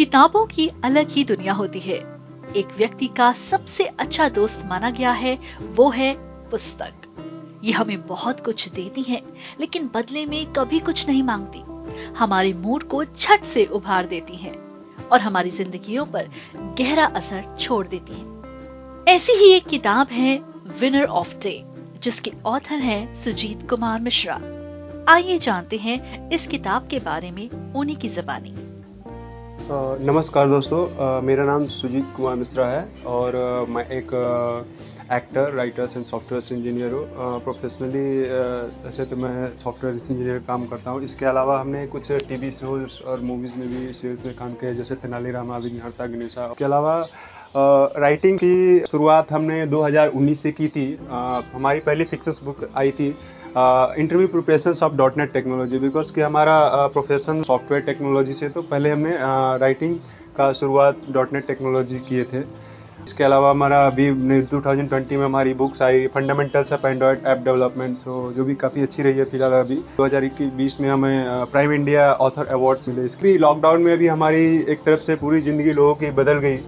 किताबों की अलग ही दुनिया होती है। एक व्यक्ति का सबसे अच्छा दोस्त माना गया है, वो है पुस्तक। ये हमें बहुत कुछ देती है, लेकिन बदले में कभी कुछ नहीं मांगती। हमारे मूड को छट से उभार देती है और हमारी जिंदगियों पर गहरा असर छोड़ देती है। ऐसी ही एक किताब है विनर ऑफ़ डे जिसके ऑथर हैं सुजीत कुमार मिश्रा। आइए जानते हैं इस किताब के बारे में उन्हीं की जबानी। नमस्कार दोस्तों मेरा नाम सुजीत कुमार मिश्रा है और मैं एक actor writers and software engineer हूँ। प्रोफेशनली ऐसे तो मैं सॉफ्टवेयर इंजीनियर काम करता हूँ। इसके अलावा हमने कुछ टीवी शोज़ और मूवीज़ में भी सीरीज़ में काम किया, जैसे तेनालीरामा विघ्नहर्ता गणेशा। इसके अलावा राइटिंग की शुरुआत हमने 2019 से की थी। हमारी पहली फिक्सेस बुक आई थी। Interview preparation of dot net technology because कि हमारा प्रोफेशन सॉफ्टवेयर टेक्नोलॉजी से तो पहले हमने राइटिंग का शुरुआत डॉट नेट टेक्नोलॉजी किए थे। इसके अलावा हमारा अभी 2020 में हमारी books I fundamentals of Android app development so जो भी काफ़ी अच्छी रही है फ़िलहाल अभी। 2021 में हमें प्राइम इंडिया ऑथर अवार्ड्स मिले। इसकी लॉकडाउन में भी हमारी एक तरफ़ से पूरी ज़िंदगी लोगों की बदल गई।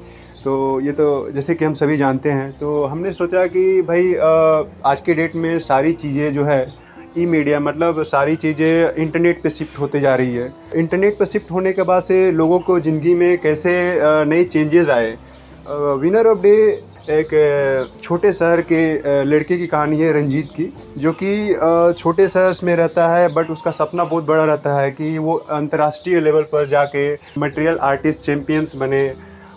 तो ये तो जैसे कि हम सभी जानते हैं तो हमने सोचा कि भाई आज के डेट में सारी चीज़ें जो है ई मीडिया मतलब सारी चीज़ें इंटरनेट पे शिफ्ट होते जा रही है। इंटरनेट पे शिफ्ट होने के बाद से लोगों को ज़िंदगी में कैसे नए चेंजेस आए। विनर ऑफ़ डे एक छोटे शहर के लड़के की कहानी है रंजीत की, जो कि छोटे शहर में रहता है बट उसका सपना बहुत बड़ा रहता है कि वो अंतर्राष्ट्रीय लेवल पर जाके मटेरियल आर्टिस्ट चैंपियंस बने।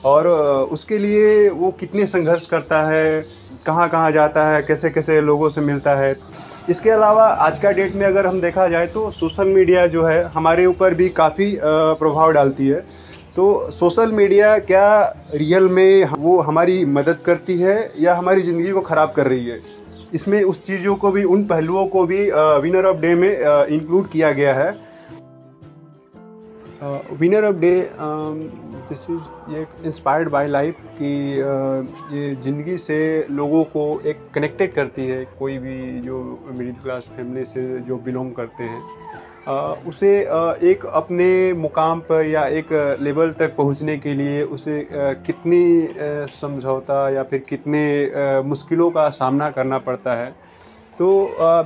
और उसके लिए वो कितने संघर्ष करता है, कहाँ कहाँ जाता है, कैसे कैसे लोगों से मिलता है। इसके अलावा आज का डेट में अगर हम देखा जाए तो सोशल मीडिया जो है हमारे ऊपर भी काफ़ी प्रभाव डालती है। तो सोशल मीडिया क्या रियल में वो हमारी मदद करती है या हमारी ज़िंदगी को ख़राब कर रही है? इसमें उस चीज़ों को भी, उन पहलुओं को भी विनर ऑफ़ डे में इंक्लूड किया गया है। Winner of day this is ये इंस्पायर्ड बाय लाइफ कि uh, ये ज़िंदगी से लोगों को एक कनेक्टेड करती है कोई भी जो मिडिल क्लास फैमिली से जो बिलोंग करते हैं। Uh, उसे uh, एक अपने मुकाम पर या एक लेवल तक पहुँचने के लिए उसे कितनी समझौता या फिर कितने मुश्किलों का सामना करना पड़ता है। तो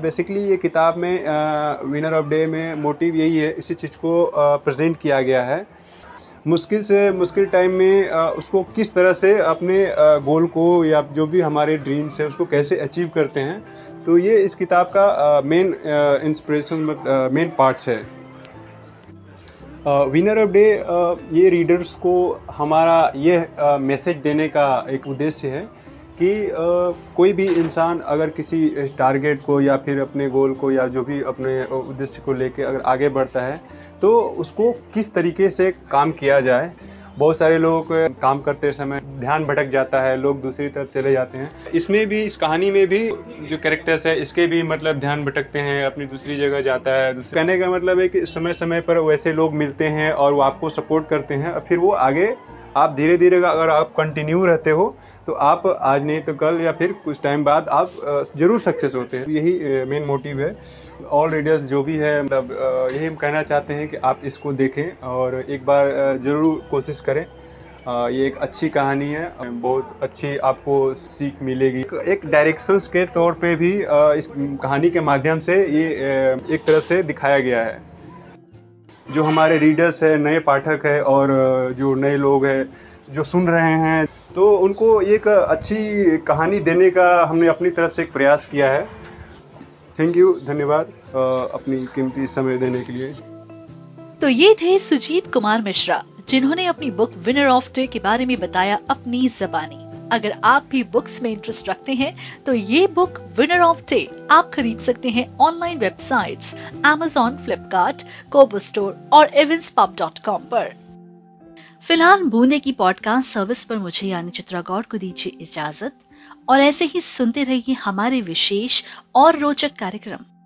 बेसिकली ये किताब में विनर ऑफ़ डे में मोटिव यही है, इसी चीज़ को प्रेजेंट किया गया है। मुश्किल से मुश्किल टाइम में उसको किस तरह से अपने गोल को या जो भी हमारे ड्रीम्स है, उसको कैसे अचीव करते हैं तो ये इस किताब का मेन इंस्पिरेशन मेन पार्ट्स है। विनर ऑफ़ डे ये रीडर्स को हमारा ये मैसेज देने का एक उद्देश्य है कि कोई भी इंसान अगर किसी टारगेट को या फिर अपने गोल को या जो भी अपने उद्देश्य को लेके अगर आगे बढ़ता है तो उसको किस तरीके से काम किया जाए? बहुत सारे लोगों काम करते समय ध्यान भटक जाता है, लोग दूसरी तरफ़ चले जाते हैं। इसमें भी, इस कहानी में भी जो कैरेक्टर्स है, इसके भी मतलब ध्यान भटकते हैं, अपनी दूसरी जगह जाता है कहने का मतलब है कि समय समय पर वैसे लोग मिलते हैं और वो आपको सपोर्ट करते हैं और फिर वो आगे आप धीरे धीरे अगर आप कंटिन्यू रहते हो तो आप आज नहीं तो कल या फिर कुछ टाइम बाद आप ज़रूर सक्सेस होते हैं। यही मेन मोटिव है। ऑल रीडर्स जो भी है मतलब यही हम कहना चाहते हैं कि आप इसको देखें और एक बार ज़रूर कोशिश करें। ये एक अच्छी कहानी है। बहुत अच्छी आपको सीख मिलेगी। एक डायरेक्शंस के तौर पे भी इस कहानी के माध्यम से ये एक तरफ़ से दिखाया गया है। जो हमारे रीडर्स है, नए पाठक है और जो नए लोग हैं, जो सुन रहे हैं तो उनको एक अच्छी कहानी देने का हमने अपनी तरफ़ से एक प्रयास किया है। थैंक यू धन्यवाद अपनी कीमती समय देने के लिए। तो ये थे सुजीत कुमार मिश्रा, जिन्होंने अपनी बुक विनर ऑफ़ डे के बारे में बताया अपनी जबानी। अगर आप भी बुक्स में इंटरेस्ट रखते हैं तो ये बुक विनर ऑफ़ डे आप खरीद सकते हैं online websites Amazon, Flipkart Kobo store और evanspub.com पर। फ़िलहाल बूंदे की पॉडकास्ट सर्विस पर मुझे यानी चित्रा गौड़ को दीजिए इजाज़त और ऐसे ही सुनते रहिए हमारे विशेष और रोचक कार्यक्रम।